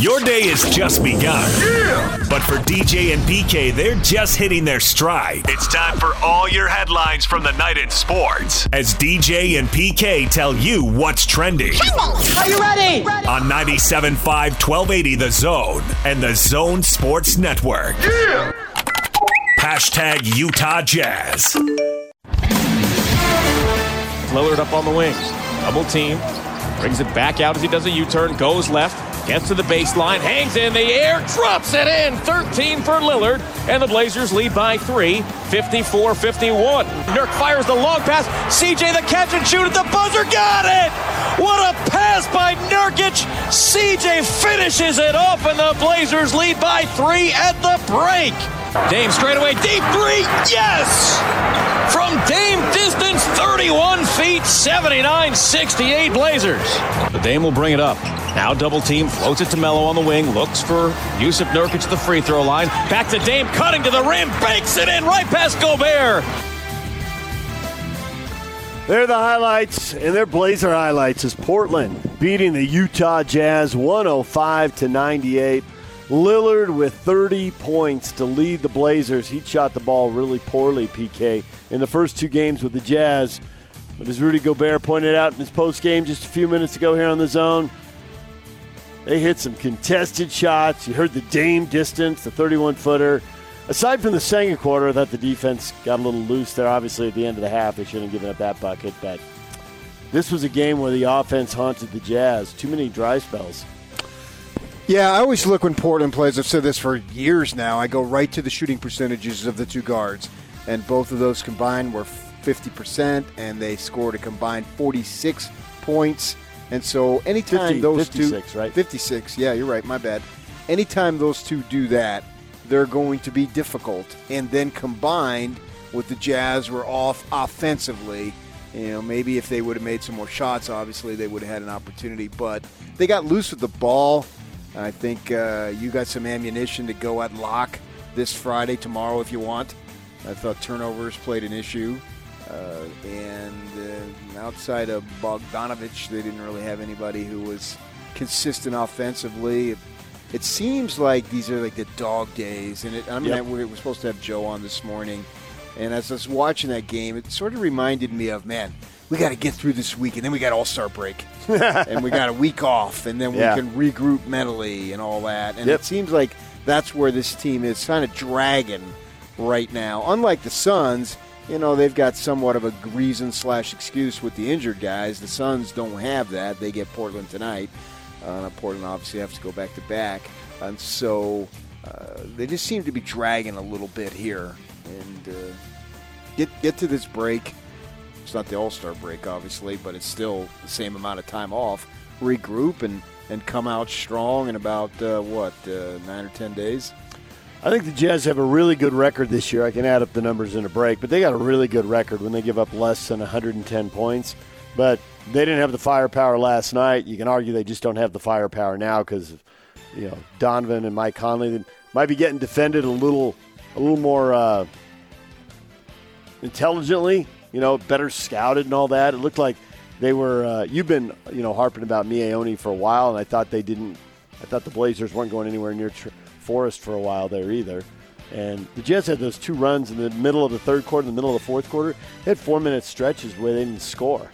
Your day is just begun. Yeah! But for DJ and PK, they're just hitting their stride. It's time for all your headlines from the night in sports as DJ and PK tell you what's trending. Are you ready? On 97.5 1280 The Zone and The Zone Sports Network. Yeah! Hashtag Utah Jazz. Lillard up on the wings. Double team. Brings it back out as he does a U turn. Goes left. Gets to the baseline. Hangs in the air. Drops it in. 13 for Lillard. And the Blazers lead by three. 54 51. Nurk fires the long pass. CJ the catch and shoot at the buzzer. Got it! What a pass by Nurkic. CJ finishes it off, and the Blazers lead by three at the break. Dame straight away, deep three, yes! From Dame distance, 31 feet, 79 68 Blazers. The Dame will bring it up. Now double team, floats it to Mello on the wing, looks for Jusuf Nurkic to the free throw line. Back to Dame, cutting to the rim, banks it in right past Gobert. They're the highlights, and they're Blazer highlights is Portland beating the Utah Jazz 105 to 98. Lillard with 30 points to lead the Blazers. He shot the ball really poorly, PK, in the first two games with the Jazz. But as Rudy Gobert pointed out in his post game just a few minutes ago here on the zone, they hit some contested shots. You heard the Dame distance, the 31 footer. Aside from the second quarter, I thought the defense got a little loose there. Obviously, at the end of the half, they shouldn't have given up that bucket. But this was a game where the offense haunted the Jazz. Too many dry spells. Yeah, I always look when Portland plays. I've said this for years now. I go right to the shooting percentages of the two guards, and both of those combined were 50%, and they scored a combined 46 points. And so anytime 50, those 56, two, right? 56, yeah, you're right. My bad. Anytime those two do that, they're going to be difficult. And then combined with the Jazz were off offensively. You know, maybe if they would have made some more shots, obviously they would have had an opportunity. But they got loose with the ball. I think uh, you got some ammunition to go at lock this Friday, tomorrow, if you want. I thought turnovers played an issue. Uh, and uh, outside of Bogdanovich, they didn't really have anybody who was consistent offensively. It, it seems like these are like the dog days. And it, I mean, Yep. we were supposed to have Joe on this morning. And as I was watching that game, it sort of reminded me of, man, we got to get through this week, and then we got All Star break, and we got a week off, and then Yeah. we can regroup mentally and all that. And Yep. it seems like that's where this team is kind of dragging right now. Unlike the Suns, you know, they've got somewhat of a reason slash excuse with the injured guys. The Suns don't have that. They get Portland tonight. Uh, Portland obviously has to go back to back, and so uh, they just seem to be dragging a little bit here. And uh, get get to this break. It's not the All Star break, obviously, but it's still the same amount of time off. Regroup and and come out strong in about uh, what uh, nine or ten days. I think the Jazz have a really good record this year. I can add up the numbers in a break, but they got a really good record when they give up less than 110 points. But they didn't have the firepower last night. You can argue they just don't have the firepower now because, you know, Donovan and Mike Conley they might be getting defended a little, a little more uh, intelligently. You know, better scouted and all that. It looked like they were. Uh, you've been, you know, harping about Miye Oni for a while, and I thought they didn't. I thought the Blazers weren't going anywhere near tr- Forrest for a while there either. And the Jets had those two runs in the middle of the third quarter, in the middle of the fourth quarter. They had four minute stretches where they didn't score.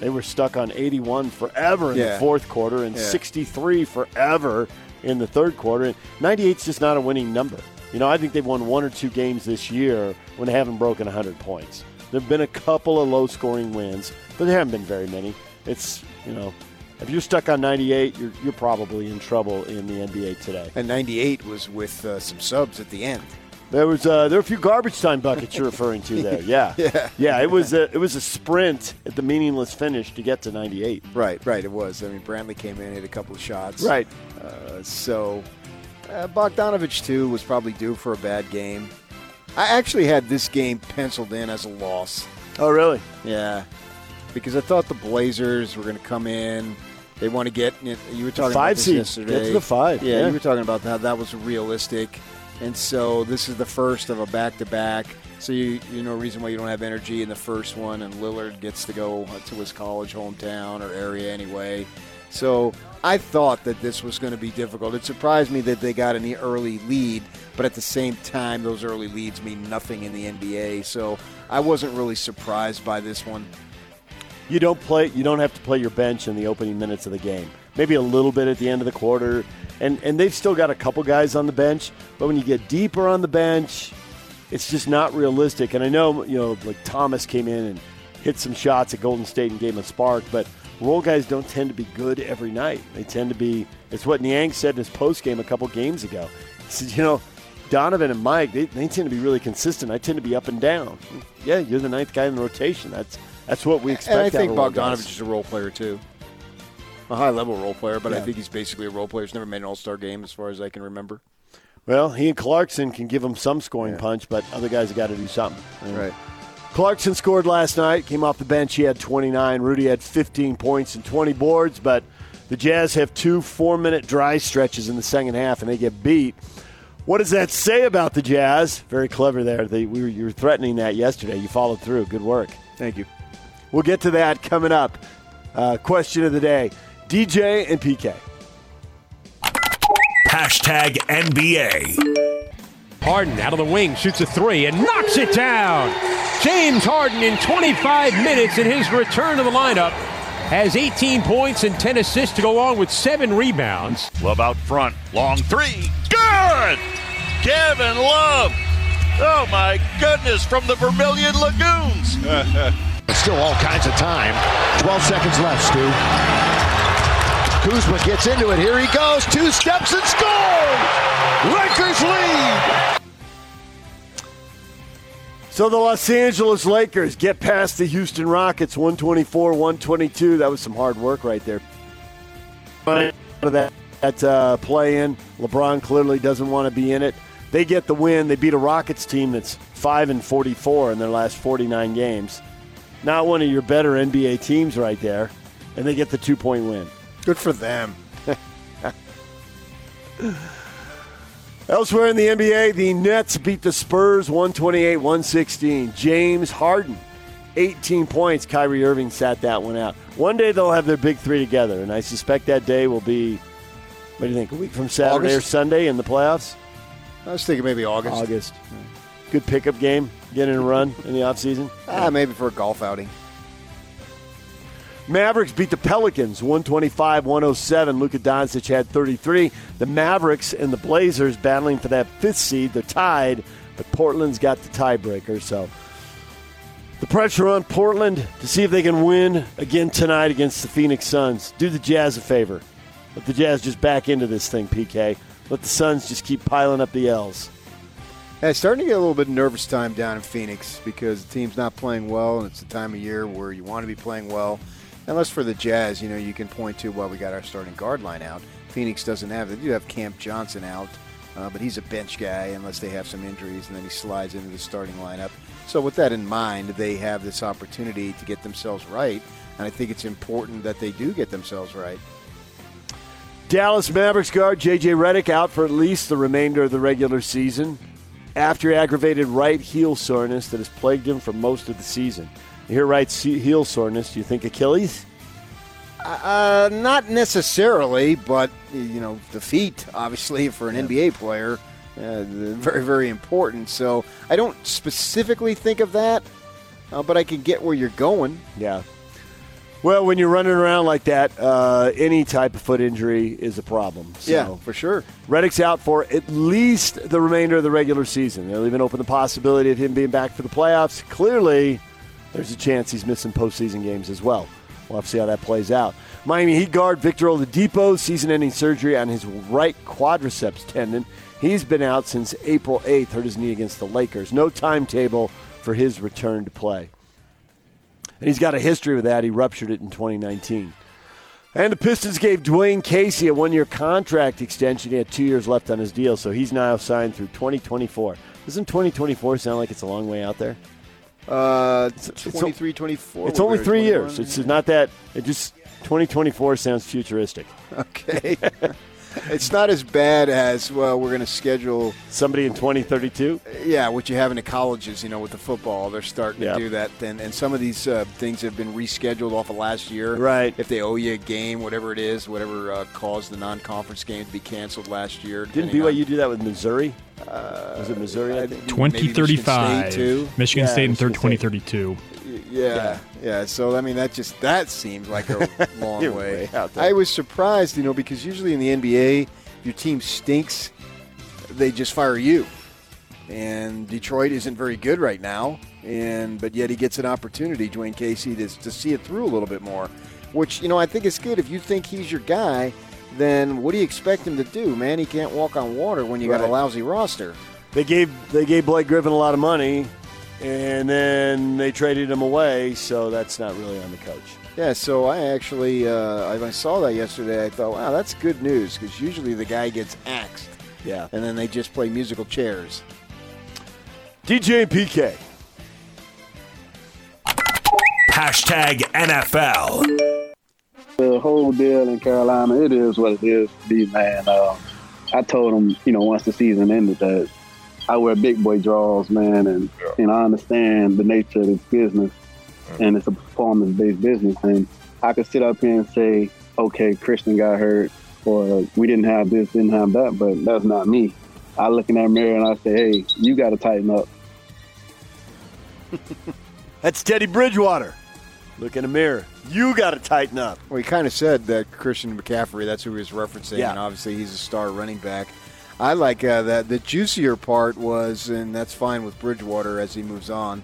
They were stuck on 81 forever in the fourth quarter and Yeah. 63 forever in the third quarter. And 98's just not a winning number. You know, I think they've won one or two games this year when they haven't broken 100 points. There have been a couple of low scoring wins, but there haven't been very many. It's, you know, if you're stuck on 98, you're, you're probably in trouble in the NBA today. And '98 was with uh, some subs at the end. There was uh, there were a few garbage time buckets you're referring to there. Yeah, Yeah. yeah. It was a, it was a sprint at the meaningless finish to get to 98. Right, right. It was. I mean, Brantley came in, hit a couple of shots. Right. Uh, so uh, Bogdanovich too was probably due for a bad game. I actually had this game penciled in as a loss. Oh, really? Yeah, because I thought the Blazers were going to come in. They want to get. You were talking about five this seed. yesterday. Get to the five, Yeah, yeah. you were talking about how that was realistic, and so this is the first of a back-to-back. So you you know reason why you don't have energy in the first one, and Lillard gets to go to his college hometown or area anyway. So I thought that this was going to be difficult. It surprised me that they got an early lead, but at the same time, those early leads mean nothing in the NBA. So I wasn't really surprised by this one. You don't play. You don't have to play your bench in the opening minutes of the game. Maybe a little bit at the end of the quarter, and and they've still got a couple guys on the bench. But when you get deeper on the bench, it's just not realistic. And I know you know like Thomas came in and hit some shots at Golden State and gave him spark, but role guys don't tend to be good every night. They tend to be. It's what Niang said in his post game a couple games ago. He said, you know, Donovan and Mike, they, they tend to be really consistent. I tend to be up and down. Yeah, you're the ninth guy in the rotation. That's that's what we expect. And I think Bogdanovich is a role player too. A high level role player, but yeah. I think he's basically a role player. He's never made an All Star game as far as I can remember. Well, he and Clarkson can give him some scoring yeah. punch, but other guys have got to do something. Right. Clarkson scored last night, came off the bench. He had 29. Rudy had 15 points and 20 boards, but the Jazz have two four minute dry stretches in the second half, and they get beat. What does that say about the Jazz? Very clever there. They, we were, you were threatening that yesterday. You followed through. Good work. Thank you. We'll get to that coming up. Uh, question of the day DJ and PK. Hashtag NBA. Harden out of the wing shoots a three and knocks it down. James Harden in 25 minutes in his return to the lineup has 18 points and 10 assists to go along with seven rebounds. Love out front, long three, good. Kevin Love. Oh my goodness, from the Vermilion Lagoons. Still all kinds of time. 12 seconds left, Stu. Kuzma gets into it. Here he goes. Two steps and scores! Lakers lead! So the Los Angeles Lakers get past the Houston Rockets 124 122. That was some hard work right there. But that, that uh, play in, LeBron clearly doesn't want to be in it. They get the win. They beat a Rockets team that's 5 and 44 in their last 49 games not one of your better NBA teams right there, and they get the two point win. Good for them. Elsewhere in the NBA, the Nets beat the Spurs 128 116. James Harden, 18 points. Kyrie Irving sat that one out. One day they'll have their big three together, and I suspect that day will be, what do you think, a week from Saturday August? or Sunday in the playoffs? I was thinking maybe August. August. Good pickup game, getting a run in the offseason? Ah, maybe for a golf outing. Mavericks beat the Pelicans 125 107. Luka Doncic had 33. The Mavericks and the Blazers battling for that fifth seed. They're tied, but Portland's got the tiebreaker. So the pressure on Portland to see if they can win again tonight against the Phoenix Suns. Do the Jazz a favor. Let the Jazz just back into this thing, PK. Let the Suns just keep piling up the L's. Starting to get a little bit nervous time down in Phoenix because the team's not playing well, and it's the time of year where you want to be playing well. Unless for the Jazz, you know, you can point to, well, we got our starting guard line out. Phoenix doesn't have They do have Cam Johnson out, uh, but he's a bench guy unless they have some injuries, and then he slides into the starting lineup. So with that in mind, they have this opportunity to get themselves right, and I think it's important that they do get themselves right. Dallas Mavericks guard J.J. Redick out for at least the remainder of the regular season after aggravated right heel soreness that has plagued him for most of the season. You hear right heel soreness, do you think Achilles? Uh, not necessarily, but you know the feet, obviously, for an yeah. NBA player, uh, very very important. So I don't specifically think of that, uh, but I can get where you're going. Yeah. Well, when you're running around like that, uh, any type of foot injury is a problem. So yeah, for sure. Redick's out for at least the remainder of the regular season. They're leaving open the possibility of him being back for the playoffs. Clearly, there's a chance he's missing postseason games as well. We'll have to see how that plays out. Miami Heat guard Victor Oladipo, season-ending surgery on his right quadriceps tendon. He's been out since April 8th, hurt his knee against the Lakers. No timetable for his return to play. And he's got a history with that. He ruptured it in 2019. And the Pistons gave Dwane Casey a one year contract extension. He had two years left on his deal, so he's now signed through 2024. Doesn't 2024 sound like it's a long way out there? Uh, it's, 23, 24. It's only three years. It's not that. It just 2024 sounds futuristic. Okay. it's not as bad as well. We're going to schedule somebody in 2032. Yeah, what you have in the colleges, you know, with the football, they're starting Yep. to do that. And, and some of these uh, things have been rescheduled off of last year. Right. If they owe you a game, whatever it is, whatever uh, caused the non-conference game to be canceled last year. Didn't depending on- BYU do that with Missouri? Was it Missouri? I think. Maybe Michigan 2035. State, too. Michigan Yeah, State in third 2032. Yeah, yeah. So I mean, that just that seems like a long way. way out there. I was surprised, you know, because usually in the NBA, your team stinks, they just fire you. And Detroit isn't very good right now, and but yet he gets an opportunity, Dwane Casey, to, to see it through a little bit more. Which you know, I think it's good. If you think he's your guy, then what do you expect him to do, man? He can't walk on water when you got a lousy roster. They gave they gave Blake Griffin a lot of money, and then they traded him away. So that's not really on the coach. Yeah, so I actually uh, I I saw that yesterday. I thought, wow, that's good news because usually the guy gets axed, Yeah. and then they just play musical chairs. DJ and PK. Hashtag NFL. the whole deal in Carolina, it is what it is to be, man. Uh, I told him, you know, once the season ended that I wear big boy draws, man, and and I understand the nature of this business, mm. and it's a performance based business, and I could sit up here and say, okay, Christian got hurt, or we didn't have this, didn't have that, but that's not me. I look in that mirror and I say, hey, you got to tighten up. That's Teddy Bridgewater. Look in the mirror. You got to tighten up. Well, he kind of said that Christian McCaffrey. That's who he was referencing, Yeah. and obviously he's a star running back. I like uh, that. The juicier part was, and that's fine with Bridgewater as he moves on.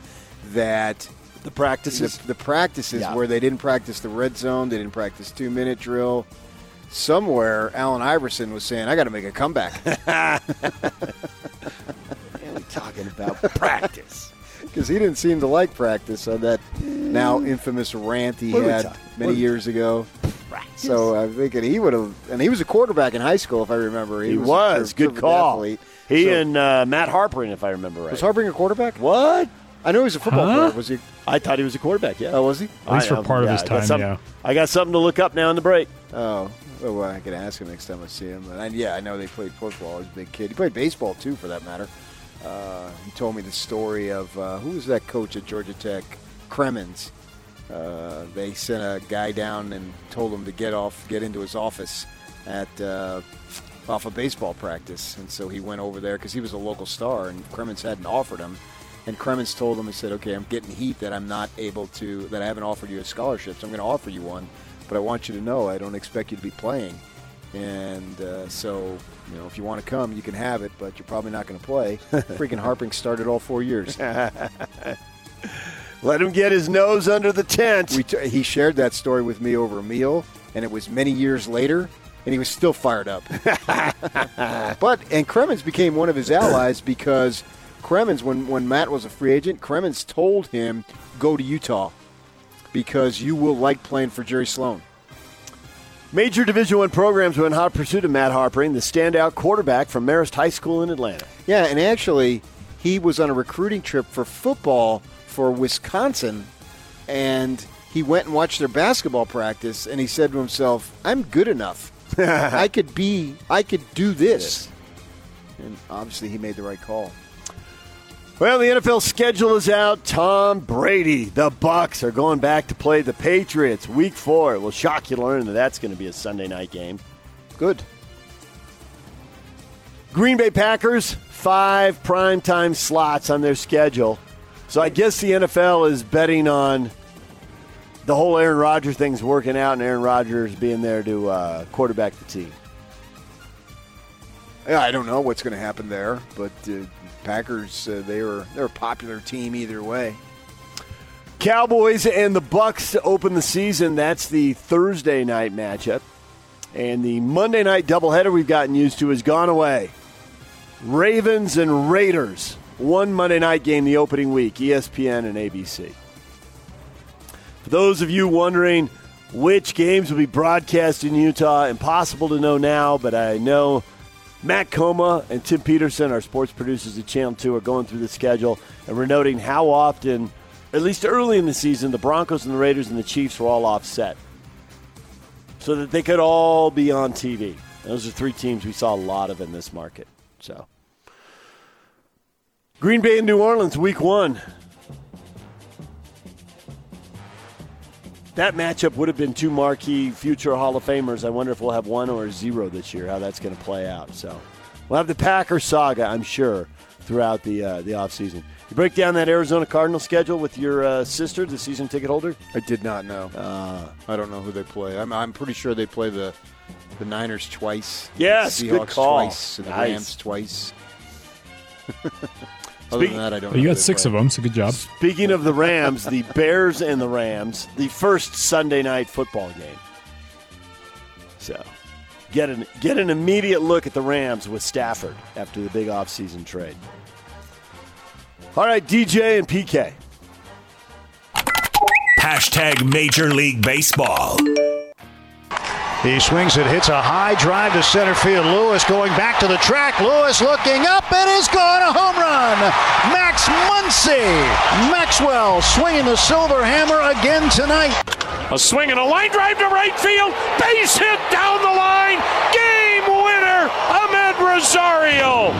That The practices. the, the practices Yeah. where they didn't practice the red zone, they didn't practice two minute drill. Somewhere, Allen Iverson was saying, "I got to make a comeback." We're talking about practice. because he didn't seem to like practice on that now infamous rant he had many years ago. So I'm thinking he would have, and he was a quarterback in high school, if I remember. He a was. Good call. athlete. He So- and uh, Matt Harpring, if I remember right. was Harpring a quarterback? what? I know he was a football Huh? player. Was he? I thought he was a quarterback. Yeah. Oh, was he? At least I for know. part of Yeah, his I got time, some- yeah. I got something to look up now in the break. Oh, oh well, I could ask him next time I see him. But I, yeah, I know they played football. He's a big kid. He played baseball too, for that matter. Uh, he told me the story of uh, who was that coach at Georgia Tech, Cremins. Uh, they sent a guy down and told him to get off, get into his office at uh, off a baseball practice, and so he went over there because he was a local star, and Cremins hadn't offered him. And Cremins told him, he said, "Okay, I'm getting heat that I'm not able to, that I haven't offered you a scholarship, so I'm going to offer you one, but I want you to know I don't expect you to be playing, and uh, so." You know, if you want to come, you can have it, but you're probably not going to play. Freaking Harpring started all four years. Let him get his nose under the tent. We t- he shared that story with me over a meal, and it was many years later, and he was still fired up. but and Cremins became one of his allies because Cremins, when when Matt was a free agent, Cremins told him go to Utah because you will like playing for Jerry Sloan. Major Division One programs were in hot pursuit of Matt Harpring, the standout quarterback from Marist High School in Atlanta. Yeah, and actually, he was on a recruiting trip for football for Wisconsin, and he went and watched their basketball practice, and he said to himself, "I'm good enough. I could be. I could do this." And obviously, he made the right call. Well, the NFL schedule is out. Tom Brady, the Bucs are going back to play the Patriots week 4. It will shock you to learn that that's going to be a Sunday night game. Good. Green Bay Packers, 5 primetime slots on their schedule. So I guess the NFL is betting on the whole Aaron Rodgers thing's working out and Aaron Rodgers being there to uh, quarterback the team. Yeah, I don't know what's going to happen there, but uh, Packers uh, they were they're a popular team either way. Cowboys and the Bucs to open the season. That's the Thursday night matchup. And the Monday night doubleheader we've gotten used to has gone away. Ravens and Raiders. One Monday night game the opening week, ESPN and ABC. For those of you wondering which games will be broadcast in Utah, impossible to know now, but I know Matt Coma and Tim Peterson, our sports producers at Channel 2, are going through the schedule, and we're noting how often, at least early in the season, the Broncos and the Raiders and the Chiefs were all offset so that they could all be on TV. Those are three teams we saw a lot of in this market. So, Green Bay and New Orleans, week one. That matchup would have been two marquee future Hall of Famers. I wonder if we'll have one or zero this year, how that's going to play out. So, we'll have the Packer saga, I'm sure, throughout the, uh, the offseason. You break down that Arizona Cardinal schedule with your uh, sister, the season ticket holder? I did not know. Uh, I don't know who they play. I'm, I'm pretty sure they play the the Niners twice. Yes, the good Seahawks call. twice, and the Nice. Rams twice. Other Speak- than that, I don't. Well, you got six play. of them, so good job. Speaking of the Rams, the Bears and the Rams, the first Sunday night football game. So, get an get an immediate look at the Rams with Stafford after the big offseason trade. All right, DJ and PK. Hashtag Major League Baseball. He swings it, hits a high drive to center field. Lewis going back to the track. Lewis looking up and is gone. A home run. Max Muncy. Maxwell swinging the silver hammer again tonight. A swing and a line drive to right field. Base hit down the line. Game winner, Rosario.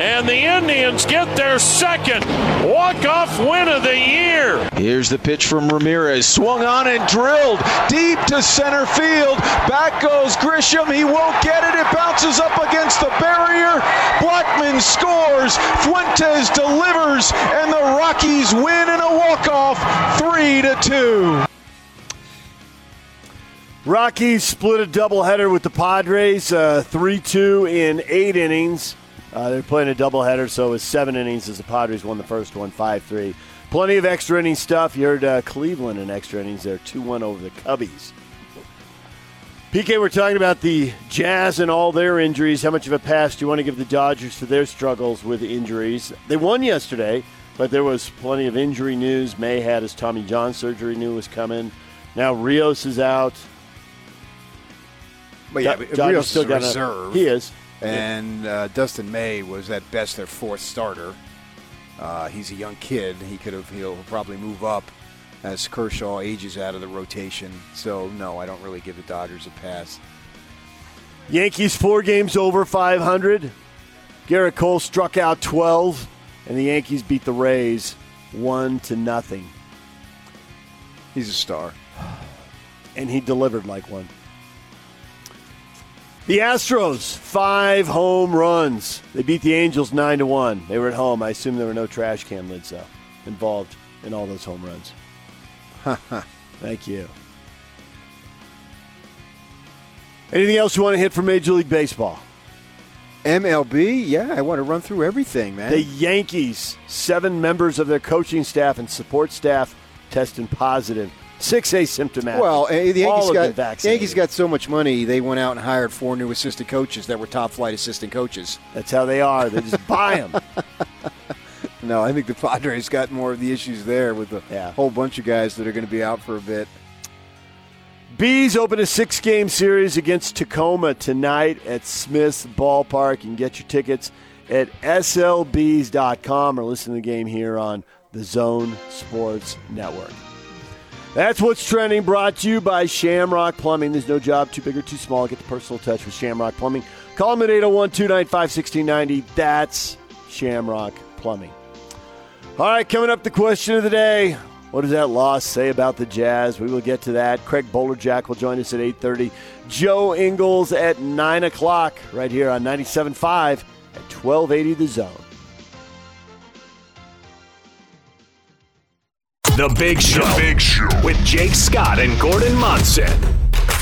And the Indians get their second walk-off win of the year. Here's the pitch from Ramirez. Swung on and drilled deep to center field. Back goes Grisham. He won't get it. It bounces up against the barrier. Blackmon scores. Fuentes delivers. And the Rockies win in a walk-off 3 to 2. Rockies split a doubleheader with the Padres, uh, 3 2 in eight innings. Uh, they're playing a doubleheader, so it was seven innings as the Padres won the first one, 5 3. Plenty of extra inning stuff. You heard uh, Cleveland in extra innings there, 2 1 over the Cubbies. PK, we're talking about the Jazz and all their injuries. How much of a pass do you want to give the Dodgers for their struggles with injuries? They won yesterday, but there was plenty of injury news. May had his Tommy John surgery knew was coming. Now Rios is out. But yeah, Do- but Dodgers Rios still is a got a- reserve. he is. And uh, Dustin May was at best their fourth starter. Uh, he's a young kid. He could have. He'll probably move up as Kershaw ages out of the rotation. So no, I don't really give the Dodgers a pass. Yankees four games over 500. Gerrit Cole struck out 12, and the Yankees beat the Rays one to nothing, He's a star. and he delivered like one. The Astros five home runs. They beat the Angels nine to one. They were at home. I assume there were no trash can lids though involved in all those home runs. Thank you. Anything else you want to hit from Major League Baseball? MLB, yeah, I want to run through everything, man. The Yankees, seven members of their coaching staff and support staff testing positive. Six asymptomatic. well, eh, the Yankees got vaccinated. Yankees got so much money, they went out and hired four new assistant coaches that were top flight assistant coaches. That's how they are. They just buy them. No, I think the Padres got more of the issues there with a Yeah. whole bunch of guys that are going to be out for a bit. Bees open a six-game series against Tacoma tonight at Smith's Ballpark. You can get your tickets at slbees.com or listen to the game here on the Zone Sports Network. That's what's trending. Brought to you by Shamrock Plumbing. There's no job too big or too small. Get the personal touch with Shamrock Plumbing. Call them at 801 295 1690. That's Shamrock Plumbing. All right, coming up, the question of the day. What does that loss say about the Jazz? We will get to that. Craig Bolerjack will join us at 8.30. Joe Ingles at 9 o'clock right here on 97.5 at 1280 The Zone. The Big Show. Big Show. With Jake Scott and Gordon Monson.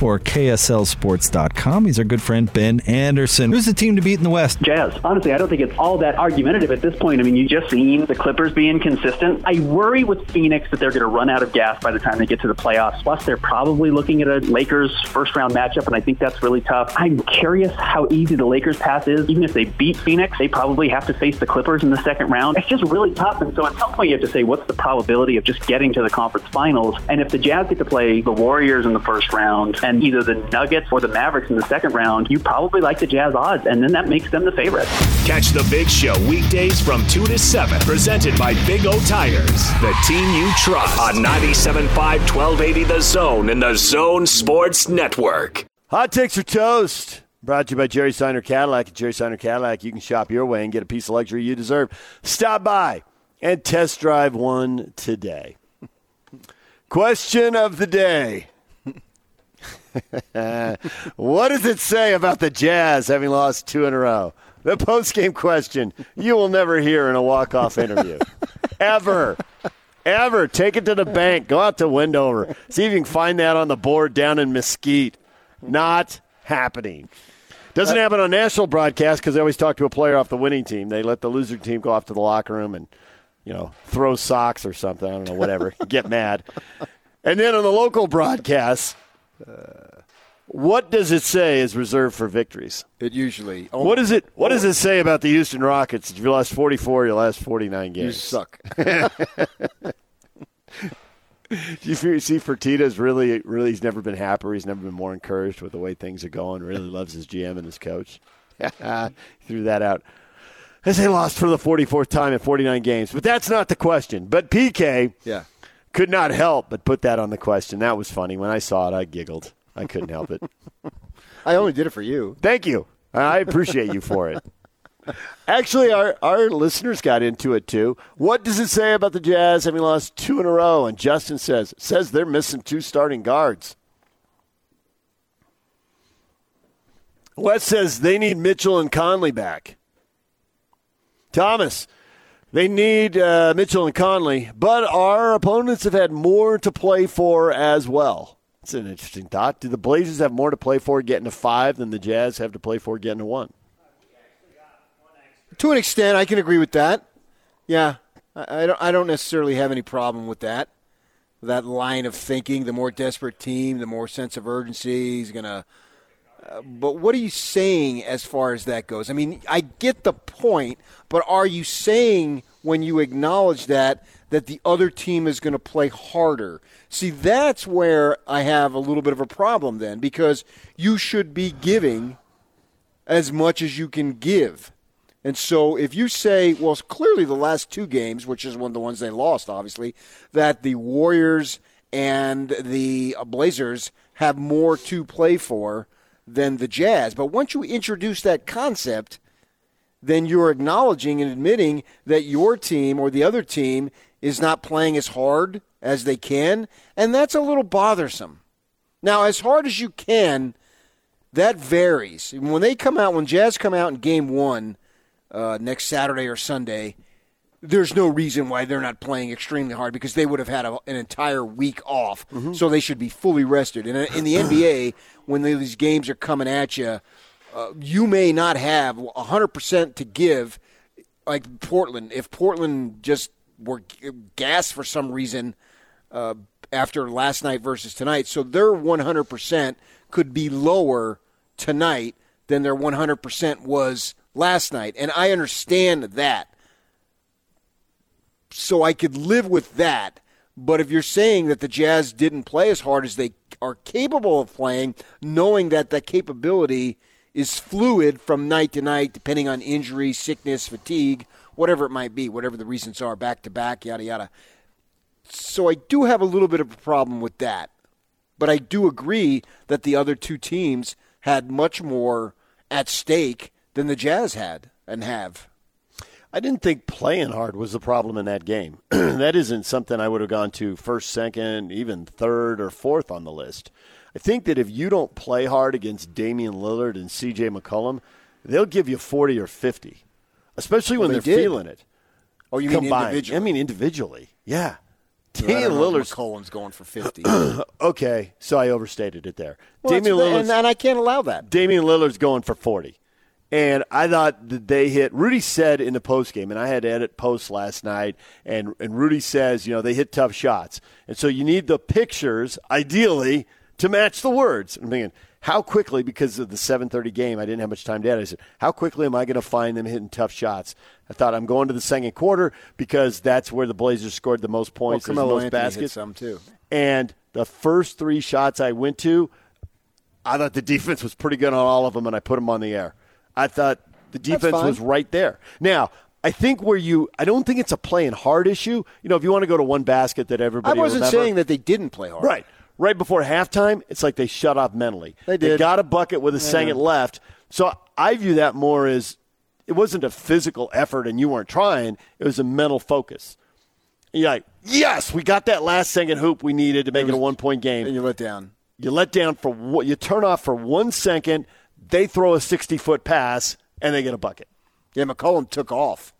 For KSLSports.com, he's our good friend Ben Anderson. Who's the team to beat in the West? Jazz. Honestly, I don't think it's all that argumentative at this point. I mean, you just seen the Clippers being consistent. I worry with Phoenix that they're going to run out of gas by the time they get to the playoffs. Plus, they're probably looking at a Lakers first round matchup, and I think that's really tough. I'm curious how easy the Lakers path is. Even if they beat Phoenix, they probably have to face the Clippers in the second round. It's just really tough. And so at some point, you have to say, what's the probability of just getting to the conference finals? And if the Jazz get to play the Warriors in the first round and either the Nuggets or the Mavericks in the second round, you probably like the Jazz odds, and then that makes them the favorite. Catch the Big Show weekdays from 2 to 7. Presented by Big O Tires. The team you trust. On 97.5 1280 The Zone and The Zone Sports Network. Hot takes or toast? Brought to you by Jerry Seiner Cadillac. At Jerry Seiner Cadillac, you can shop your way and get a piece of luxury you deserve. Stop by and test drive one today. Question of the day. what does it say about the Jazz having lost two in a row? The post-game question you will never hear in a walk-off interview. Ever. Ever. Take it to the bank. Go out to Wendover. See if you can find that on the board down in Mesquite. Not happening. Doesn't happen on national broadcast because they always talk to a player off the winning team. They let the loser team go off to the locker room and, you know, throw socks or something. I don't know, whatever. Get mad. And then on the local broadcast, uh, what does it say is reserved for victories? It usually. What is it? What does it say about the Houston Rockets? If you lost forty four, your last forty nine games. You suck. you see Fertitta's really, really, he's never been happier. He's never been more encouraged with the way things are going. Really loves his GM and his coach. Threw that out. As they lost for the 44th time in 49 games. But that's not the question. But PK yeah. Could not help but put that on the question. That was funny. When I saw it, I giggled. I couldn't help it. I only did it for you. Thank you. I appreciate you for it. Actually, our, our listeners got into it too. What does it say about the Jazz having lost two in a row? And Justin says says they're missing two starting guards. Wes says they need Mitchell and Conley back. Thomas, they need uh, Mitchell and Conley, but our opponents have had more to play for as well. It's an interesting thought. Do the Blazers have more to play for getting to five than the Jazz have to play for getting to one? To an extent, I can agree with that. Yeah, I, don't. I don't necessarily have any problem with that. That line of thinking. The more desperate team, the more sense of urgency is gonna. But what are you saying as far as that goes? I mean, I get the point, but are you saying when you acknowledge that that the other team is going to play harder? See, that's where I have a little bit of a problem then, because you should be giving as much as you can give. And so if you say, well, clearly the last two games, which is one of the ones they lost, obviously, that the Warriors and the Blazers have more to play for than the Jazz. But once you introduce that concept, then you're acknowledging and admitting that your team or the other team is not playing as hard as they can, and that's a little bothersome. Now, as hard as you can, that varies. When they come out, when Jazz come out in game one, uh, next Saturday or Sunday, there's no reason why they're not playing extremely hard because they would have had a, an entire week off, mm-hmm. so they should be fully rested. And in the NBA, when these games are coming at you, uh, you may not have 100% to give, like Portland. If Portland just were gassed for some reason uh, after last night versus tonight, so their 100% could be lower tonight than their 100% was last night, and I understand that. So I could live with that. But if you're saying that the Jazz didn't play as hard as they are capable of playing, knowing that that capability is fluid from night to night, depending on injury, sickness, fatigue, whatever it might be, whatever the reasons are, back to back, yada, yada. So I do have a little bit of a problem with that. But I do agree that the other two teams had much more at stake than the Jazz had and have. I didn't think playing hard was the problem in that game. that isn't something I would have gone to first, second, even third or fourth on the list. I think that if you don't play hard against Damian Lillard and CJ McCollum, they'll give you 40 or 50, especially when well, they are feeling it. Oh, you Combined. mean individually? I mean individually. Yeah. Damian Lillard's McCollum's going for 50. okay, so I overstated it there. Well, Damian Lillard, and, and I can't allow that. Damian Lillard's going for 40. And I thought that they hit. Rudy said in the post game, and I had to edit posts last night. And and Rudy says, you know, they hit tough shots, and so you need the pictures, ideally, to match the words. I'm thinking, how quickly, because of the 7:30 game, I didn't have much time to edit. I said, how quickly am I going to find them hitting tough shots? I thought I'm going to the second quarter because that's where the Blazers scored the most points, well, the most Anthony baskets. some too. And the first three shots I went to, I thought the defense was pretty good on all of them, and I put them on the air. I thought the defense was right there. Now, I think where you, I don't think it's a playing hard issue. You know, if you want to go to one basket that everybody, I wasn't remember, saying that they didn't play hard. Right, right before halftime, it's like they shut off mentally. They did. They got a bucket with a second left. So I view that more as it wasn't a physical effort and you weren't trying, it was a mental focus. And you're like, yes, we got that last second hoop we needed to make it, it a one point game. And you let down. You let down for what you turn off for one second, they throw a 60 foot pass, and they get a bucket. Yeah, McCollum took off.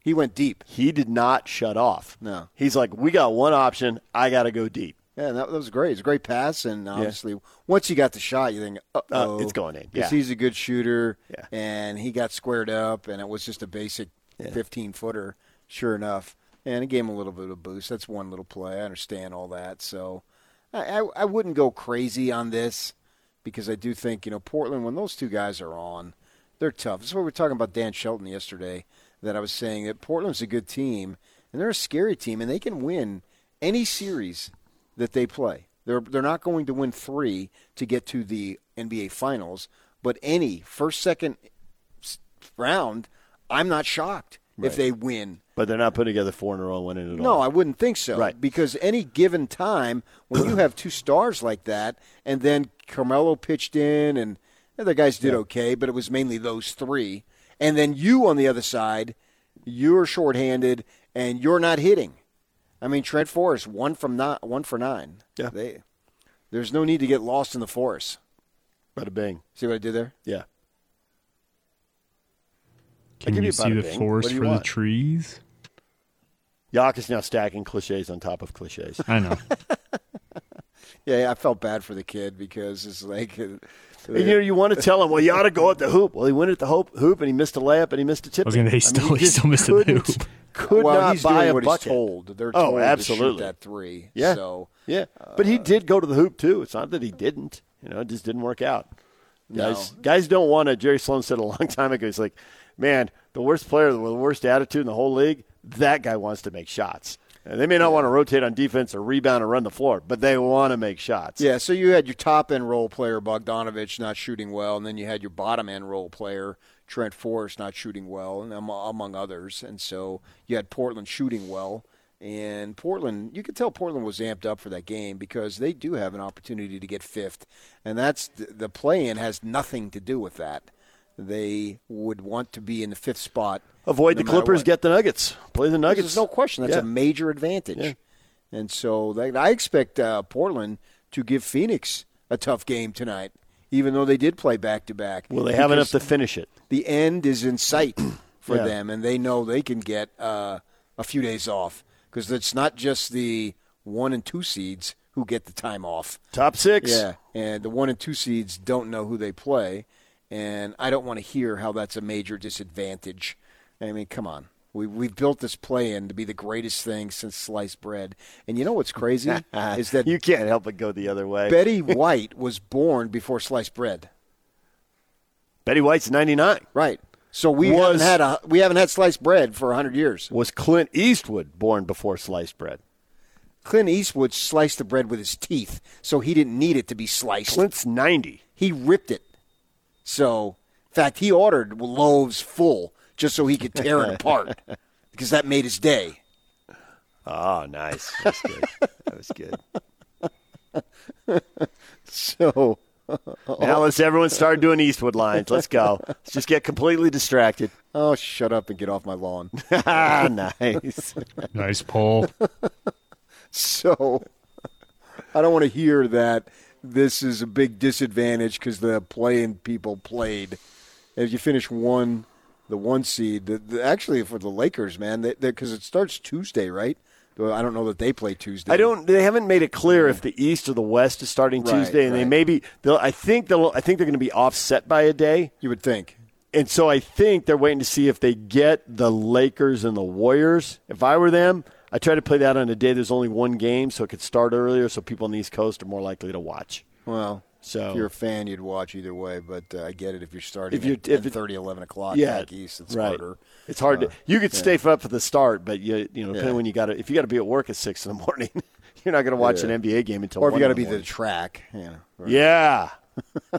He went deep. He did not shut off. No. He's like, we got one option. I got to go deep. Yeah, that, was great. It's a great pass, and obviously, yeah. once you got the shot, you think, oh, uh, it's going in. Because yeah. he's a good shooter, yeah. and he got squared up, and it was just a basic 15 footer, sure enough. And it gave him a little bit of boost. That's one little play. I understand all that. So I, I, I wouldn't go crazy on this because I do think, you know, Portland, when those two guys are on, they're tough. This is what we were talking about Dan Shelton yesterday, that I was saying that Portland's a good team, and they're a scary team, and they can win any series that they play. They're they're not going to win three to get to the NBA Finals, but any first second round, I'm not shocked right. if they win. But they're not putting together four in a row winning it no, all. No, I wouldn't think so. Right. Because any given time, when you have two stars like that, and then Carmelo pitched in, and the other guys did yeah. okay, but it was mainly those three, and then you on the other side, you're shorthanded and you're not hitting. I mean, Trent Forrest one from not one for nine. Yeah. They, there's no need to get lost in the forest. Bada bing. See what I did there? Yeah. Can you, you see the forest for want? the trees? Yak is now stacking cliches on top of cliches. I know. yeah, I felt bad for the kid because it's like. Uh, and, you know, you want to tell him, well, you ought to go at the hoop. Well, he went at the hoop, hoop and he missed a layup and he missed a tip. I was going to say, he still, I mean, he, he still missed the hoop. Could well, not he's buy doing a what bucket. He's told. They're oh, absolutely. to shoot that three. Yeah. So, yeah. But he did go to the hoop, too. It's not that he didn't. You know, it just didn't work out. Guys, guys don't want to. Jerry Sloan said a long time ago, he's like, man, the worst player with the worst attitude in the whole league, that guy wants to make shots. And they may not want to rotate on defense or rebound or run the floor, but they want to make shots. Yeah, so you had your top end role player, Bogdanovich, not shooting well, and then you had your bottom end role player, Trent Forrest, not shooting well, and among others. And so you had Portland shooting well. And Portland, you could tell Portland was amped up for that game because they do have an opportunity to get fifth. And that's the play in has nothing to do with that. They would want to be in the fifth spot Avoid no the Clippers, what. get the Nuggets. Play the Nuggets. There's no question. That's yeah. a major advantage. Yeah. And so that, I expect uh, Portland to give Phoenix a tough game tonight, even though they did play back to back. Will they have enough to finish it? The end is in sight for Yeah. them, and they know they can get uh, a few days off because it's not just the one and two seeds who get the time off. Top six. Yeah, and the one and two seeds don't know who they play, and I don't want to hear how that's a major disadvantage. I mean, come on. We, we've built this play in to be the greatest thing since sliced bread. And you know what's crazy is that you can't help but go the other way. Betty White was born before sliced bread. Betty White's 99. Right. So we Was- haven't had a we haven't had sliced bread for hundred years. Was Clint Eastwood born before sliced bread? Clint Eastwood sliced the bread with his teeth, so he didn't need it to be sliced. Clint's 90. He ripped it. So, in fact, he ordered loaves full just so he could tear it apart because that made his day. Oh, nice. That's good. that was good. So, Now let's everyone start doing Eastwood lines. Let's go. Let's just get completely distracted. oh, shut up and get off my lawn. nice. Nice pull. So, I don't want to hear that this is a big disadvantage because the playing people played. If you finish one, the one seed, the, the, actually for the Lakers, man, because it starts Tuesday, right? I don't know that they play Tuesday. I don't. They haven't made it clear if the East or the West is starting Right, Tuesday, and they right. maybe. They'll, I think they'll. I think they're going to be offset by a day. You would think. And so I think they're waiting to see if they get the Lakers and the Warriors. If I were them, I try to play that on a day there's only one game, so it could start earlier, so people on the East Coast are more likely to watch. Well, So if you're a fan, you'd watch either way, but uh, I get it if you're starting If you- at, if at it- 30, 11 o'clock yeah, back east, it's right. harder. It's hard Uh, to. You could yeah. stay up for the start, but you you know, depending Yeah. when you got to. If you got to be at work at six in the morning, you're not going to watch Yeah. an NBA game until. Or if you got to be the track. Yeah. right. Yeah,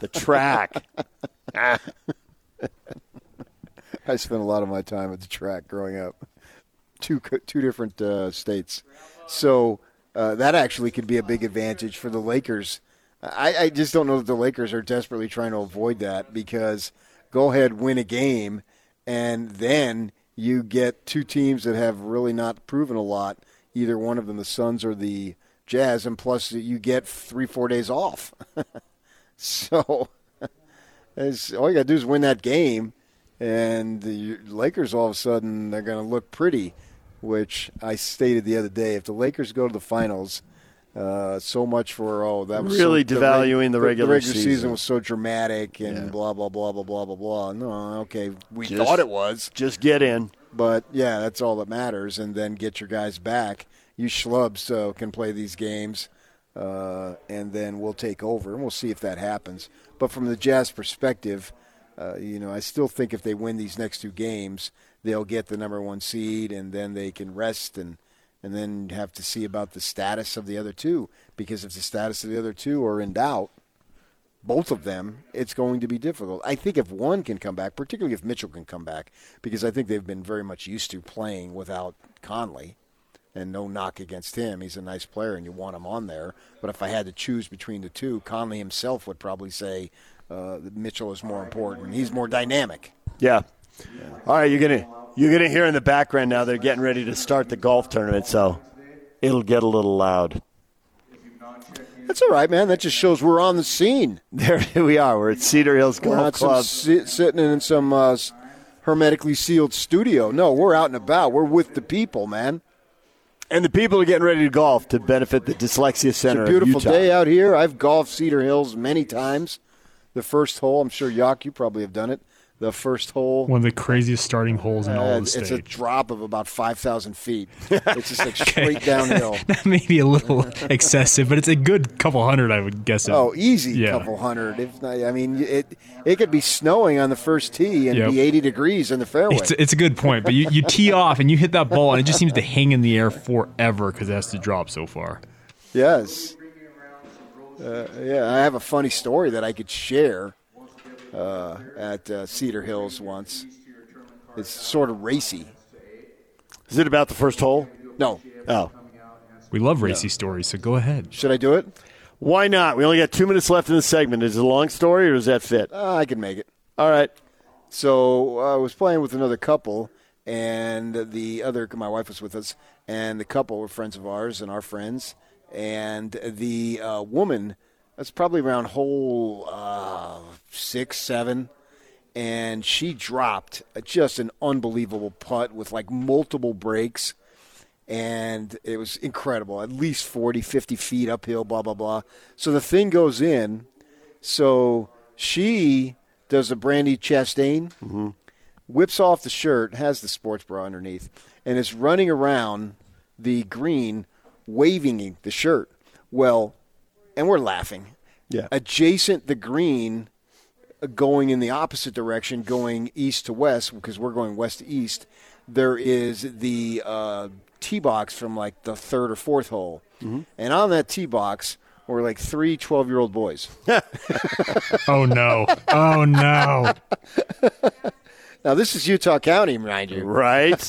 the track. I spent a lot of my time at the track growing up. Two two different uh, states, so uh, that actually could be a big advantage for the Lakers I, I just don't know that the Lakers are desperately trying to avoid that because go ahead, win a game, and then you get two teams that have really not proven a lot. Either one of them, the Suns or the Jazz, and plus you get three, four days off. so all you got to do is win that game, and the Lakers all of a sudden they're going to look pretty. Which I stated the other day, if the Lakers go to the finals uh, so much for oh that was really so, devaluing the, the, regular, the regular season. season. was so dramatic and yeah. blah blah blah blah blah blah blah. No, okay, we just, thought it was. Just get in, but yeah, that's all that matters, and then get your guys back. You schlubs uh, can play these games, uh, and then we'll take over, and we'll see if that happens. But from the Jazz perspective, uh, you know, I still think if they win these next two games, they'll get the number one seed, and then they can rest and and then have to see about the status of the other two. Because if the status of the other two are in doubt, both of them, it's going to be difficult. I think if one can come back, particularly if Mitchell can come back, because I think they've been very much used to playing without Conley. And no knock against him. He's a nice player and you want him on there. But if I had to choose between the two, Conley himself would probably say uh, Mitchell is more important. He's more dynamic. Yeah. All right, you're to you're to hear in the background now they're getting ready to start the golf tournament, so it'll get a little loud. That's all right, man. That just shows we're on the scene. There we are. We're at Cedar Hills Golf not Club. Some, sitting in some uh, hermetically sealed studio. No, we're out and about. We're with the people, man. And the people are getting ready to golf to benefit the Dyslexia Center. It's a beautiful day out here. I've golfed Cedar Hills many times. The first hole, I'm sure, Yock, you probably have done it the first hole. One of the craziest starting holes in uh, all of the state. It's a drop of about 5,000 feet. It's just like straight downhill. that may be a little excessive, but it's a good couple hundred, I would guess. Oh, easy yeah. couple hundred. If not, I mean, it it could be snowing on the first tee and yep. be 80 degrees in the fairway. It's, it's a good point, but you, you tee off and you hit that ball, and it just seems to hang in the air forever because it has to drop so far. Yes. Uh, yeah, I have a funny story that I could share uh, at uh, Cedar Hills once. It's sort of racy. Is it about the first hole? No. Oh. We love racy stories, so go ahead. Should I do it? Why not? We only got two minutes left in the segment. Is it a long story or does that fit? Uh, I can make it. All right. So uh, I was playing with another couple, and the other, my wife was with us, and the couple were friends of ours and our friends. And the uh, woman that's probably around hole uh, six, seven. And she dropped just an unbelievable putt with like multiple breaks. And it was incredible. At least 40, 50 feet uphill, blah, blah, blah. So the thing goes in. So she does a Brandi Chastain, mm-hmm. whips off the shirt, has the sports bra underneath, and is running around the green waving the shirt. Well, and we're laughing. Yeah. Adjacent the green, uh, going in the opposite direction, going east to west, because we're going west to east, there is the uh, tee box from like the third or fourth hole. Mm-hmm. And on that tee box were like three 12 year old boys. oh, no. Oh, no. Now, this is Utah County, mind you. Right.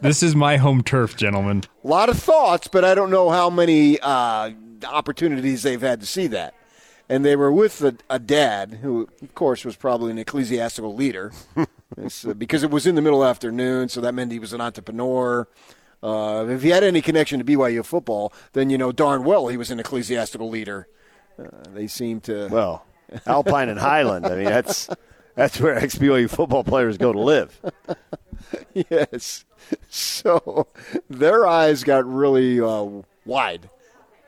this is my home turf, gentlemen. A lot of thoughts, but I don't know how many uh, opportunities they've had to see that. And they were with a, a dad who, of course, was probably an ecclesiastical leader uh, because it was in the middle afternoon, so that meant he was an entrepreneur. Uh, if he had any connection to BYU football, then you know darn well he was an ecclesiastical leader. Uh, they seem to well Alpine and Highland. I mean that's that's where ex BYU football players go to live. yes. So their eyes got really uh, wide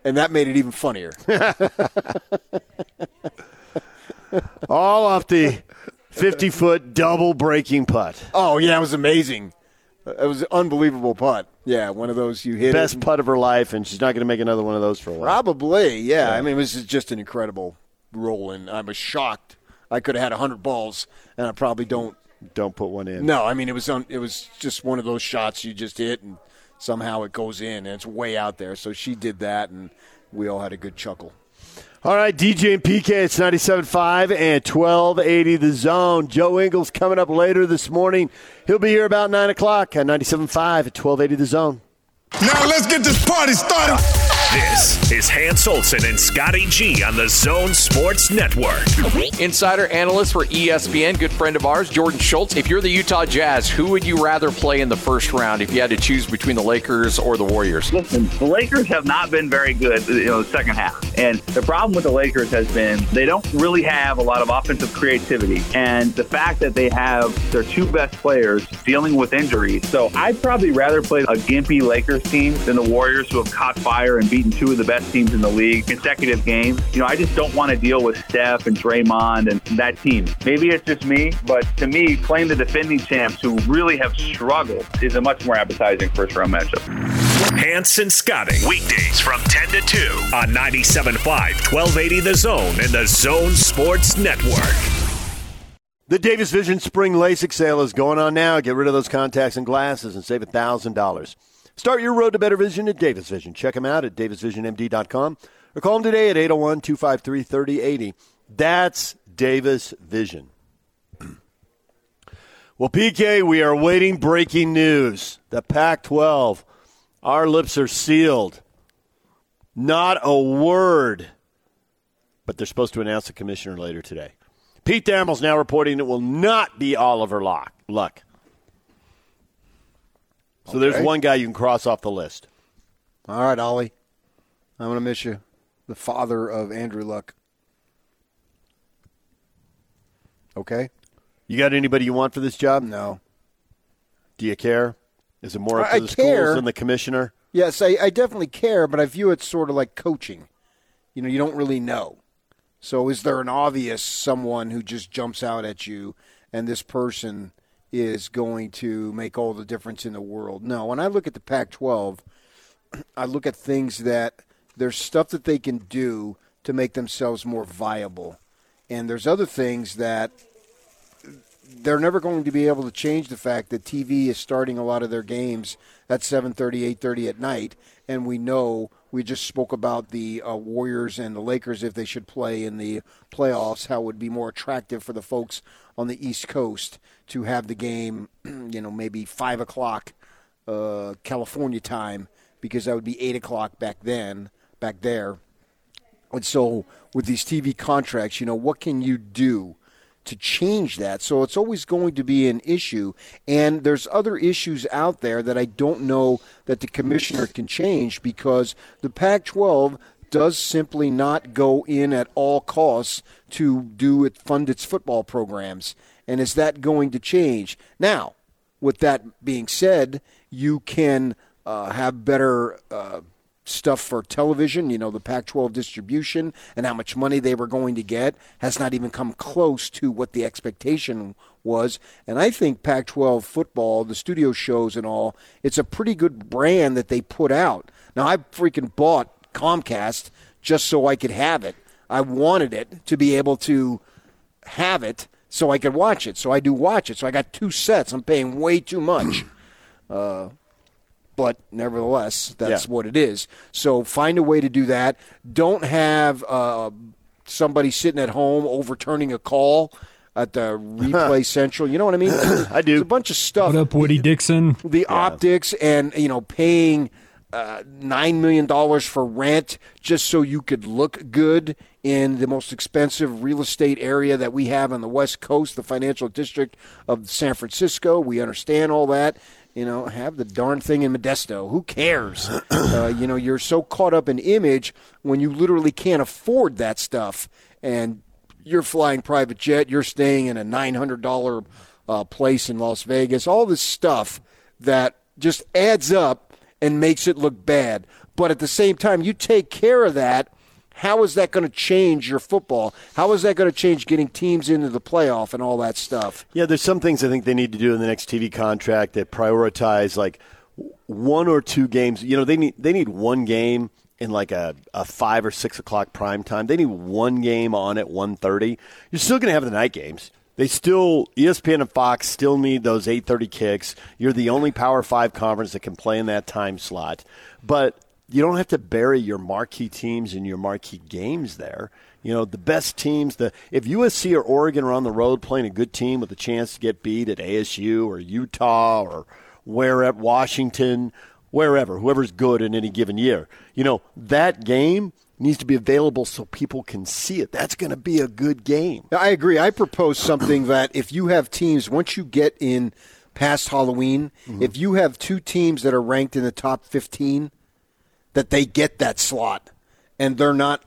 and that made it even funnier. All off the 50 foot double breaking putt. Oh, yeah, it was amazing. Uh, it was an unbelievable putt. Yeah, one of those you hit. Best putt of her life, and she's not going to make another one of those for a while. Probably, yeah. yeah. I mean, this is just an incredible roll, and I was shocked. I could have had 100 balls, and I probably don't. Don't put one in. No, I mean, it was, un, it was just one of those shots you just hit, and somehow it goes in, and it's way out there. So she did that, and we all had a good chuckle. All right, DJ and PK, it's 97.5 and 1280 the zone. Joe Ingles coming up later this morning. He'll be here about 9 o'clock at 97.5 at 1280 the zone. Now let's get this party started. This is Hans Olsen and Scotty G on the Zone Sports Network. Insider analyst for ESPN, good friend of ours, Jordan Schultz. If you're the Utah Jazz, who would you rather play in the first round if you had to choose between the Lakers or the Warriors? Listen, the Lakers have not been very good, you know, the second half. And the problem with the Lakers has been they don't really have a lot of offensive creativity. And the fact that they have their two best players dealing with injuries. So I'd probably rather play a gimpy Lakers team than the Warriors who have caught fire and beaten two of the best teams in the league consecutive games. You know, I just don't want to deal with Steph and Draymond and that team. Maybe it's just me, but to me, playing the defending champs who really have struggled is a much more appetizing first round matchup. Hans and Scotty. Weekdays from 10 to 2 on 97.5, 1280 The Zone and the Zone Sports Network. The Davis Vision Spring LASIK sale is going on now. Get rid of those contacts and glasses and save $1,000. Start your road to better vision at Davis Vision. Check them out at davisvisionmd.com or call them today at 801 253 3080. That's Davis Vision. Well, PK, we are waiting breaking news. The Pac 12, our lips are sealed. Not a word. But they're supposed to announce the commissioner later today. Pete Thamel's now reporting it will not be Oliver Luck. So there's one guy you can cross off the list. All right, Ollie. I'm going to miss you. The father of Andrew Luck. Okay. You got anybody you want for this job? No. Do you care? Is it more up I to the care. schools than the commissioner? Yes, I, I definitely care, but I view it sort of like coaching. You know, you don't really know. So is there an obvious someone who just jumps out at you and this person is going to make all the difference in the world? No. When I look at the Pac 12, I look at things that there's stuff that they can do to make themselves more viable. And there's other things that they're never going to be able to change the fact that TV is starting a lot of their games at 7:30, 8:30 at night, and we know we just spoke about the uh, Warriors and the Lakers if they should play in the playoffs, how it would be more attractive for the folks on the East Coast to have the game, you know, maybe five o'clock uh, California time because that would be eight o'clock back then, back there. And so, with these TV contracts, you know, what can you do to change that? So, it's always going to be an issue. And there's other issues out there that I don't know that the commissioner can change because the Pac 12 does simply not go in at all costs to do it, fund its football programs. And is that going to change? Now, with that being said, you can uh, have better. Uh, stuff for television, you know, the Pac 12 distribution and how much money they were going to get has not even come close to what the expectation was. And I think Pac 12 football, the studio shows and all, it's a pretty good brand that they put out. Now, I freaking bought Comcast just so I could have it. I wanted it to be able to have it so I could watch it. So I do watch it. So I got two sets. I'm paying way too much. Uh, but nevertheless, that's Yeah. what it is. So find a way to do that. Don't have uh, somebody sitting at home overturning a call at the replay central. You know what I mean? I do. There's a bunch of stuff. What up, Woodie Dixon? The optics and you know paying uh, nine million dollars for rent just so you could look good in the most expensive real estate area that we have on the West Coast, the financial district of San Francisco. We understand all that. You know, have the darn thing in Modesto. Who cares? uh, you know, you're so caught up in image when you literally can't afford that stuff, and you're flying private jet. You're staying in a nine hundred dollar uh, place in Las Vegas. All this stuff that just adds up and makes it look bad. But at the same time, you take care of that. How is that going to change your football? How is that going to change getting teams into the playoff and all that stuff? Yeah, there's some things I think they need to do in the next TV contract that prioritize like one or two games. You know, they need they need one game in like a, a five or six o'clock prime time. They need one game on at one thirty. You're still going to have the night games. They still ESPN and Fox still need those eight thirty kicks. You're the only Power Five conference that can play in that time slot, but you don't have to bury your marquee teams and your marquee games there. You know, the best teams, the if USC or Oregon are on the road playing a good team with a chance to get beat at ASU or Utah or where at Washington wherever, whoever's good in any given year. You know, that game needs to be available so people can see it. That's going to be a good game. I agree. I propose something that if you have teams, once you get in past Halloween, Mm-hmm. if you have two teams that are ranked in the top 15, that they get that slot and they're not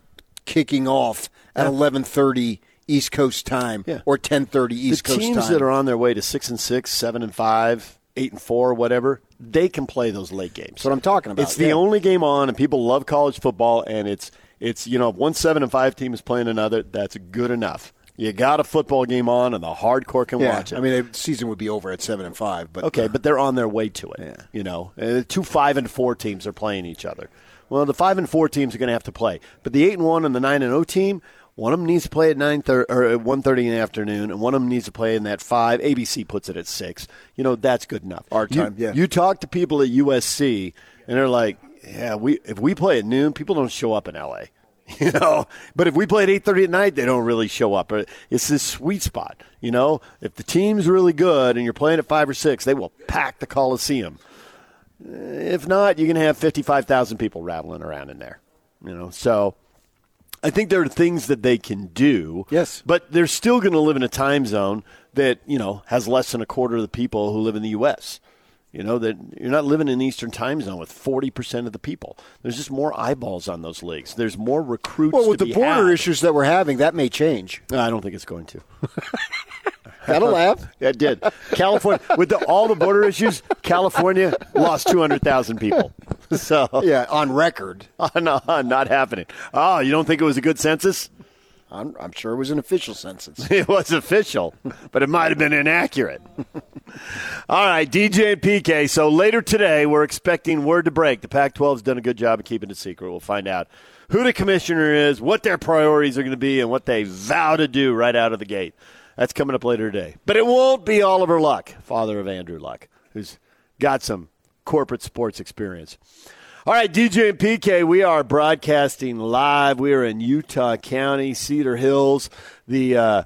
kicking off at 11:30 East Coast time Yeah. or 10:30 East the Coast teams that are on their way to six and six, seven and five, eight and four, whatever, they can play those late games. That's what I'm talking about. It's the yeah. only game on, and people love college football. And it's it's you know if one seven and five team is playing another, that's good enough. You got a football game on, and the hardcore can yeah. watch it. I mean, the season would be over at 7 and 5, but okay, but they're on their way to it. You know, and the two five and four teams are playing each other. Well, the five and four teams are going to have to play, but the eight and one and the nine and zero team, one of them needs to play at nine thirty or at one thirty in the afternoon, and one of them needs to play in that five. ABC puts it at six. You know, that's good enough. Our You- time, yeah. You talk to people at USC, and they're like, "Yeah, we if we play at noon, people don't show up in LA." You know, but if we play at eight thirty at night, they don't really show up. It's this sweet spot. You know, if the team's really good and you're playing at five or six, they will pack the Coliseum. If not, you're going to have fifty-five thousand people rattling around in there. You know, so I think there are things that they can do. Yes. But they're still going to live in a time zone that, you know, has less than a quarter of the people who live in the U.S. You know, that you're not living in an Eastern time zone with 40% of the people. There's just more eyeballs on those leagues. There's more recruits Well, with the border had. issues that we're having, that may change. No, I don't think it's going to. That'll laugh. Yeah, it did. California, with the, all the border issues, California lost 200,000 people. So Yeah, on record. no, not happening. Oh, you don't think it was a good census? I'm, I'm sure it was an official census. It was official, but it might have been inaccurate. All right, DJ and PK. So later today, we're expecting word to break. The Pac 12's done a good job of keeping it secret. We'll find out who the commissioner is, what their priorities are going to be, and what they vow to do right out of the gate. That's coming up later today. But it won't be Oliver Luck, father of Andrew Luck, who's got some corporate sports experience. All right, DJ and PK, we are broadcasting live. We are in Utah County, Cedar Hills. The uh,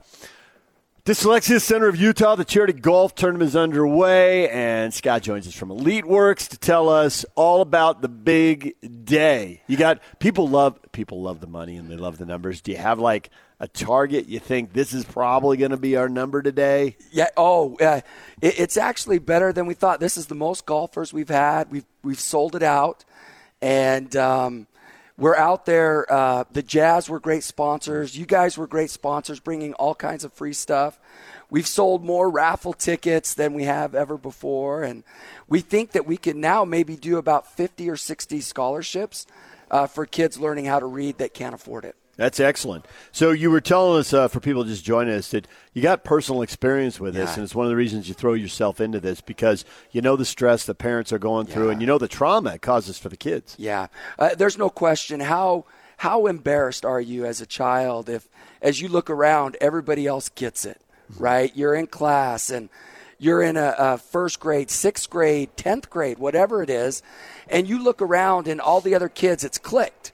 Dyslexia Center of Utah, the charity golf tournament is underway, and Scott joins us from Elite Works to tell us all about the big day. You got people love people love the money and they love the numbers. Do you have like a target? You think this is probably going to be our number today? Yeah. Oh, uh, it, it's actually better than we thought. This is the most golfers we've had. We've we've sold it out, and um, we're out there. Uh, the Jazz were great sponsors. You guys were great sponsors, bringing all kinds of free stuff. We've sold more raffle tickets than we have ever before, and we think that we can now maybe do about fifty or sixty scholarships uh, for kids learning how to read that can't afford it. That's excellent. So you were telling us uh, for people just joining us that you got personal experience with this, and it's one of the reasons you throw yourself into this because you know the stress the parents are going through, and you know the trauma it causes for the kids. Yeah, uh, there's no question. How how embarrassed are you as a child if, as you look around, everybody else gets it, right? You're in class and you're in a, a first grade, sixth grade, tenth grade, whatever it is, and you look around and all the other kids, it's clicked,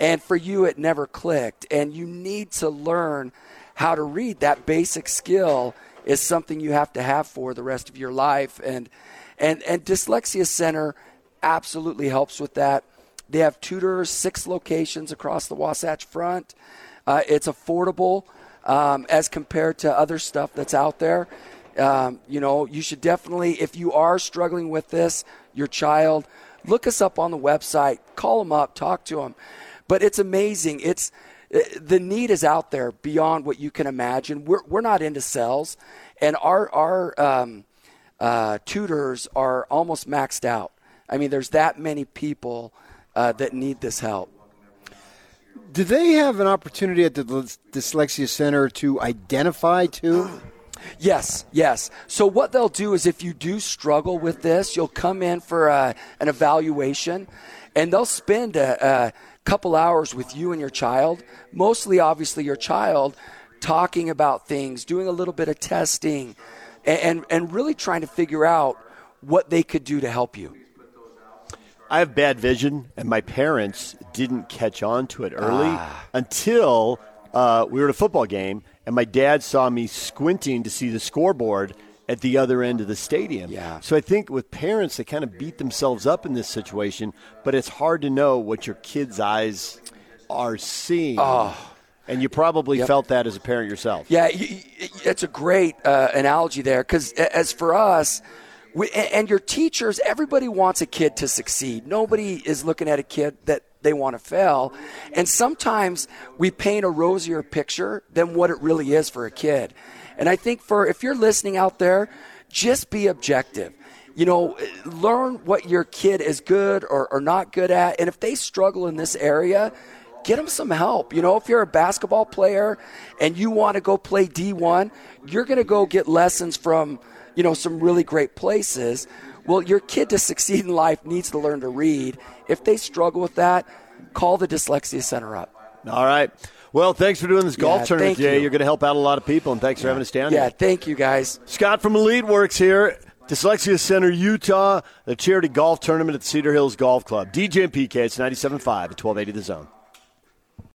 and for you, it never clicked, and you need to learn how to read. That basic skill is something you have to have for the rest of your life, and and and Dyslexia Center absolutely helps with that. They have tutors, six locations across the Wasatch Front. Uh, it's affordable um, as compared to other stuff that's out there. Um, you know, you should definitely, if you are struggling with this, your child, look us up on the website, call them up, talk to them. But it's amazing. It's uh, the need is out there beyond what you can imagine. We're we're not into cells, and our our um, uh, tutors are almost maxed out. I mean, there's that many people uh, that need this help. Do they have an opportunity at the Dyslexia Center to identify too? Yes, yes. So what they'll do is, if you do struggle with this, you'll come in for a, an evaluation, and they'll spend a, a couple hours with you and your child. Mostly, obviously, your child talking about things, doing a little bit of testing, and and, and really trying to figure out what they could do to help you. I have bad vision, and my parents didn't catch on to it early Ah. until uh, we were at a football game, and my dad saw me squinting to see the scoreboard, at the other end of the stadium. Yeah. So I think with parents, they kind of beat themselves up in this situation, but it's hard to know what your kids' eyes are seeing. Oh. And you probably Yep. felt that as a parent yourself. Yeah, it's a great uh, analogy there because as for us, we, and your teachers, everybody wants a kid to succeed. Nobody is looking at a kid that they want to fail. And sometimes we paint a rosier picture than what it really is for a kid. And I think for if you're listening out there, just be objective. You know, learn what your kid is good or, or not good at. And if they struggle in this area, get them some help. You know, if you're a basketball player and you want to go play D1, you're going to go get lessons from, you know, some really great places. Well, your kid to succeed in life needs to learn to read. If they struggle with that, call the Dyslexia Center up. All right. Well, thanks for doing this golf Yeah, tournament today. you. You're going to help out a lot of people, and thanks for having us down Yeah, here. thank you guys. Scott from Elite Works here. Dyslexia Center, Utah, the charity golf tournament at the Cedar Hills Golf Club. DJ and PK, it's 97.5 at 1280 The Zone.